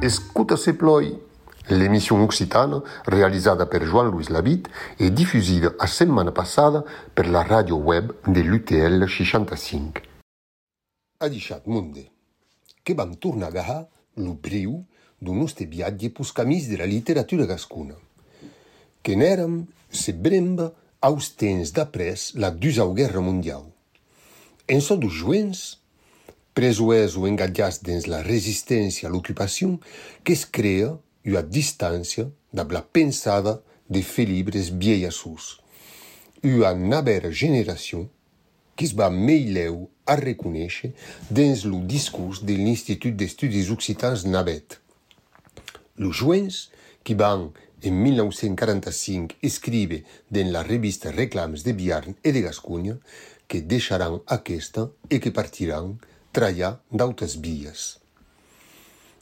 Escuta se ploi. L'émission occitane, realizzata per Jean-Louis Labitte e diffusa la settimana passata per la radio web dell'UTL 65. Adichat Munde che van tornar a agarrar d'un nostre viatge pus camís de la literatura gascuna. Que n'èrem se bremba aus temps d'après la dusau guerra mundial. En so dos juents, presoès o engatjats dins la resistència a l'ocupacion que es crea i a distància de la pensada de fer llibres vieiassos. I a n'haver generacion qui es va meileu a reconèixer dins lo discurs de l'Institut d'Estudis Occitans Navet. Los joents qui van en 1945 escrive dins la revista Reclams de Biarn e de Gascunha que deixaran aquesta e que partiran traia d'autres vies.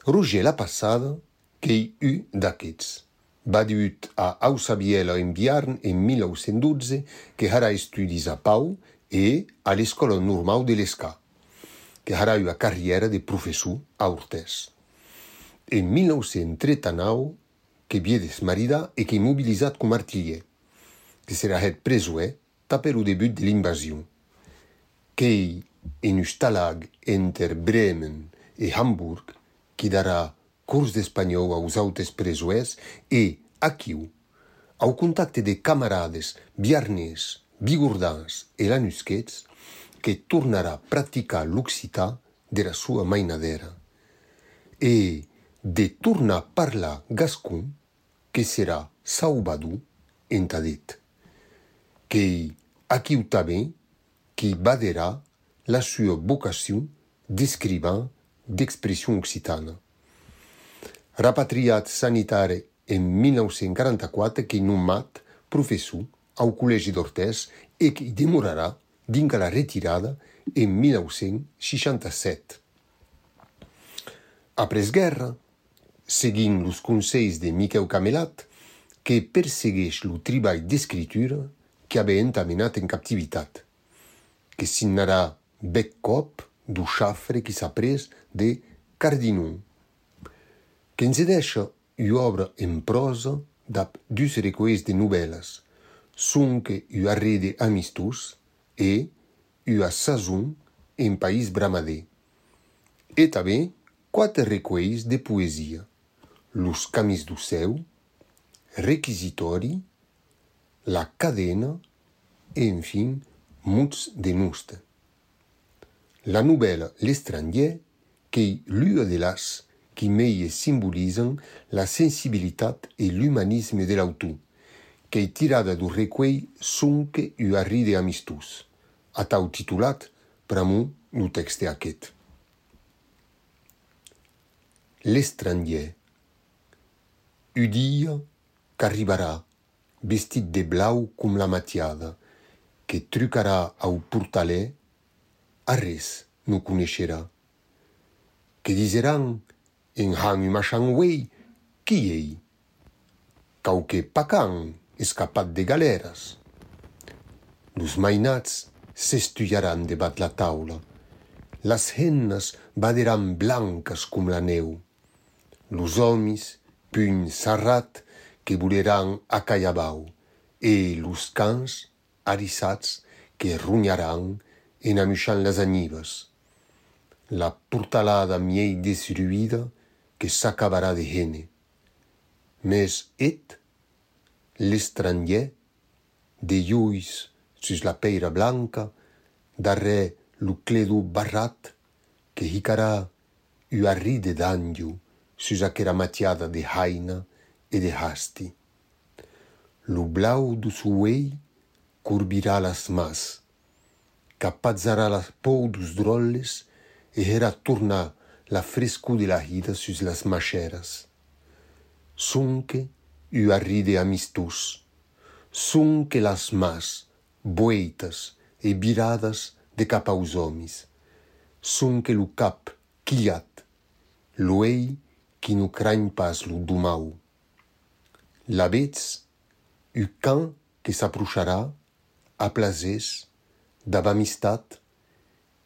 Roger la passada qu'ei u d'aquests. Va dut a Ausabiela en Biarn en 1912 que harà estudis a Pau e a l'Escola Normal de l'Esca, que harà ua carriera de professor a Ortès. en 1939 que vie desmarida e que immobilizat com artiller, que serà het preso eh, tapè lo debut de l'invasion. Quei en un stalag entre Bremen e Hamburg qui darà curs d'espanyol aos autes presoès e aquiu, au contacte de camarades biarners, bigurdans e lanusquets, que tornarà a practicar l'occità de la sua mainadera. E, de tornar a parlar gascon, que serà saubadou entà dit. Qu'ei aquiu tanben qui baderà la sua vocació d'escrivain d'expression occitana. Rapatriat sanitari en 1944 que nomat professor au Col·legi d'Ortès e que demorarà dinca la retirada en 1967. Après guerra, seguint los consells de Miquel Camelat, que persegueix lo treball d'escritura que havent amenat en captivitat, que signarà bec cop du xafre qui s'ha pres de Cardinú, que ens deixa i obra en prosa d'ap dus recoells de novel·les, sonque i arrede amistús e i a sazon en país bramader. E tabé quatre recoells de poesia los camis do seu, requisitori, la cadena e, en fin, muts de nuste. La novèla L'estranger, qu'ei l'ua de las qui meie simbolizan la sensibilitat e l'humanisme de l'autor, qu'ei tirada du recuei sonque ua ride amistus, atau titulat pramon lo texte aquest. L'estranger, Un dia qu'arribarà, vestit de blau com la matiada, que trucarà au portaler, a res no coneixerà. Que diseran en han un machan wei, qui ei? Quauque pacan escapat de galeras. Los mainats s'estuiaran debat la taula. Las hennas baderan blancas com la neu. Los homis, puny sarrat, que voleran a Caiabau, e los cans, arissats, que runyaran en amuixant les anivas. La portalada miei destruïda que s'acabarà de gene. Mes et, l'estranger, de lluís sus la peira blanca, darrè lo cledo barrat, que hicarà ua ride d'angiu suja queramateada de Raina e de Hasti. Lublau do suei curbirá las mas, capazará las pou dos drolles e retorna la fresco de la rida sus las macheras. Sunque u arride amistus, sunque las mas boitas e viradas de capa aos homens, sunque lu cap, quiat, luei qui nous craigne pas le doumao. La bête, u quand qui s'approchera, aplazès, d'abamistat,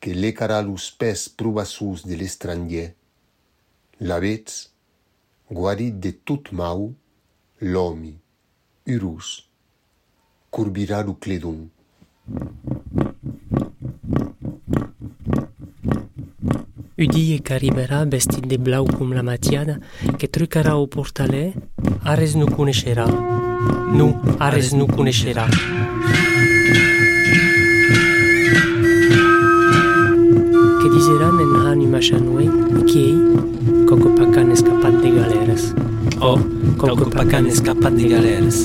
que l'écara l'uspès probassus de l'estranger. La bête, guarit de tout mau, l'homme, urus, courbira le clédon. Mm-hmm. Udie Caribera, vestit de blau cum la matiada, che trucarà o portale, Ares nu cuneșera. Nu, Ares nu cuneșera. Che diseran en anima chanue, chiei, Cocopacan escapat de galeras. Oh, Cocopacan escapat de galeras.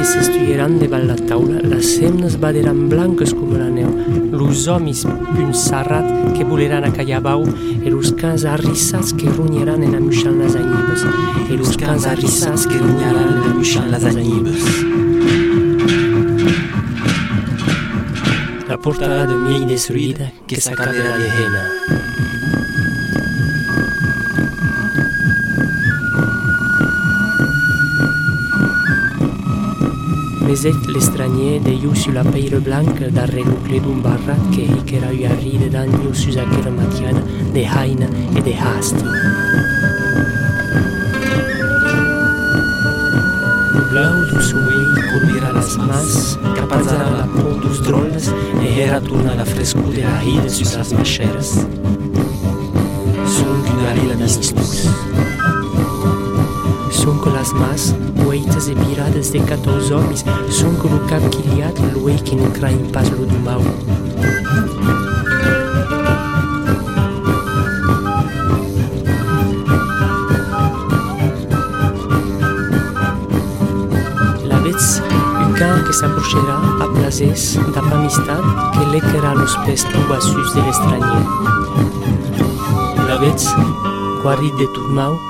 Mainadis s'estuieran devant la taula, las semnes baderan blanques com la neu, los homes un sarrat que voleran a callabau, e los cans arrissats que en amuixant les anyibes, e los cans arrissats que runyaran en amuixant les anyibes. La portarà de miei destruïda que s'acabarà de hena. Cosette l'estranier de you sur la paille blanche darrere l'ouclé d'un barrat que hiquera eu arrive d'agneau sus aquella matiada de haine et de haste. Le blau du soleil couvira las mas, capazara la peau dos drolls et era torna la frescor de la ride sus las macheres. Son qu'une allée la distance. son con las más vueltas y miradas e de cada dos hombres son con un cap que liat el hue que no trae en paz lo dumao. La vez, un can que s'aproxerà a plazes d'apamistat que l'equerà los pés trobassus de l'estranyer. La vez, guarit de tout mao,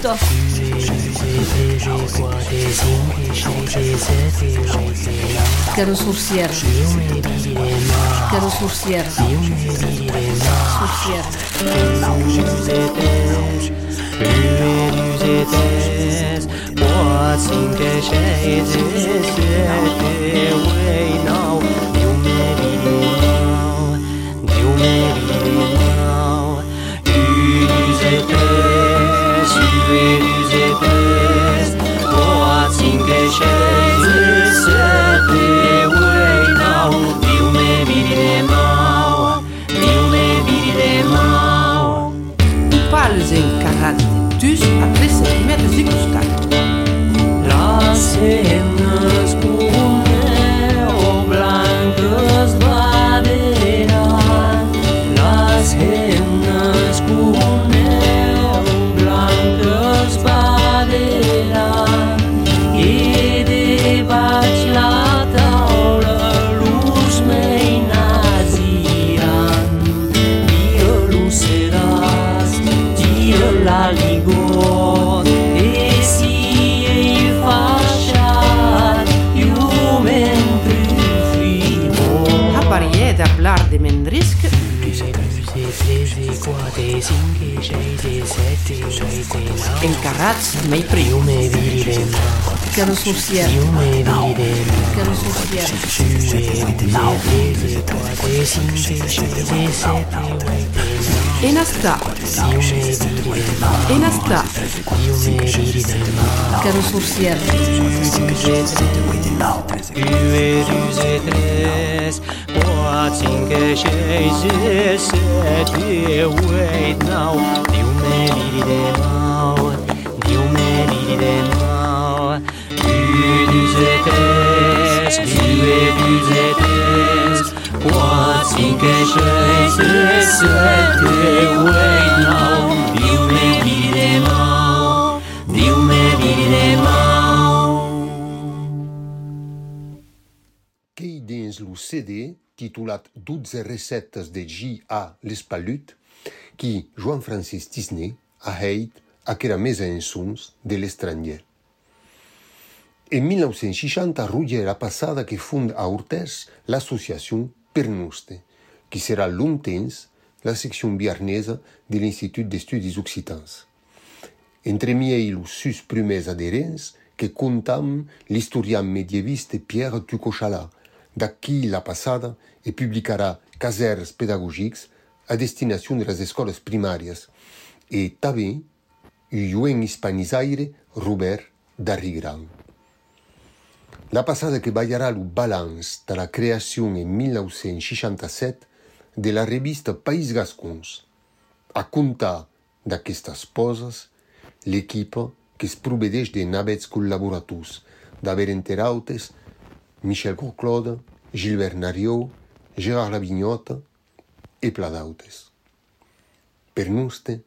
Cristo. Quero surciar. Quero surciar. Surciar. Boğazın Encarrats nei prim. Que no social. Que no social. Enasta. Enasta. Que no social. Que me social deixei esse de oitão Deu meriri de mal, deu meriri de mal Viu e dos etés, viu e dos é Quase sim que achei esse de oitão Deu meriri de mal, deu meriri de mal Quem diz no CD? Titulat 12 recettes de J.A. L'Espalut, qui Joan Francis Disney a heit aquera mesa en sons de l'estranger. En 1960 Ruger a passada que fund a Urtès l'associacion Pernuste, qui serà long temps la seccion biarnesa de l'Institut d'Estudis Occitans. Entre miei los sus primers adherents que contam l'historian medieviste Pierre Tucochalà, d'aquí la passada e publicarà casers pedagogics a destinacion de les escoles primàrias e tanben un joen hispanisaire Robert Darrigran. La passada que ballarà lo balanç de la creacion en 1967 de la revista País Gascons. A contar d'aquestas poses, l'equipa que es provedeix de navets collaborators, d'aver enterautes Michel Gourclaud, Gilbert Nariot, Gérard Lavignotte e pla d'autes. Per nuste,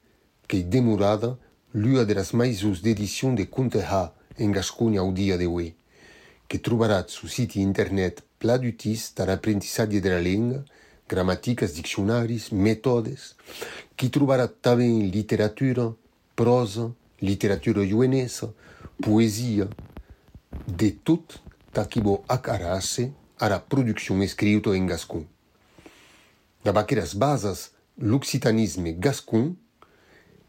qu'ei demorada l'ua de las maisus d'edicion de Conte Ha en Gascunya au dia de hoi, que trobarat su siti internet pla d'utis tar aprendissatge de la lenga, gramaticas, diccionaris, metodes, qui trobarat tamen literatura, prosa, literatura juenesa, poesia, de tot taquibo acarase ara produccion escriuto en gascon. Dabac eras basas l'occitanisme gascon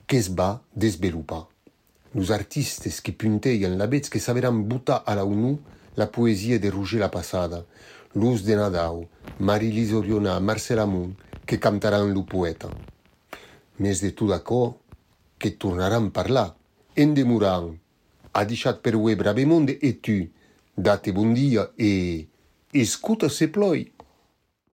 qu'es va desvelopar. Los artistes que punteien la vetz que saberan butar a la unu la poesia de Roger la Passada, Luz de Nadau, Marie-Lise Oriona, Marcel Amon, que cantaran lo poeta. Més de tu d'acò, que tornaran a parlar, en demorant, ha deixat per web Rabemonde et tu, date bon dia e escuta se ploi.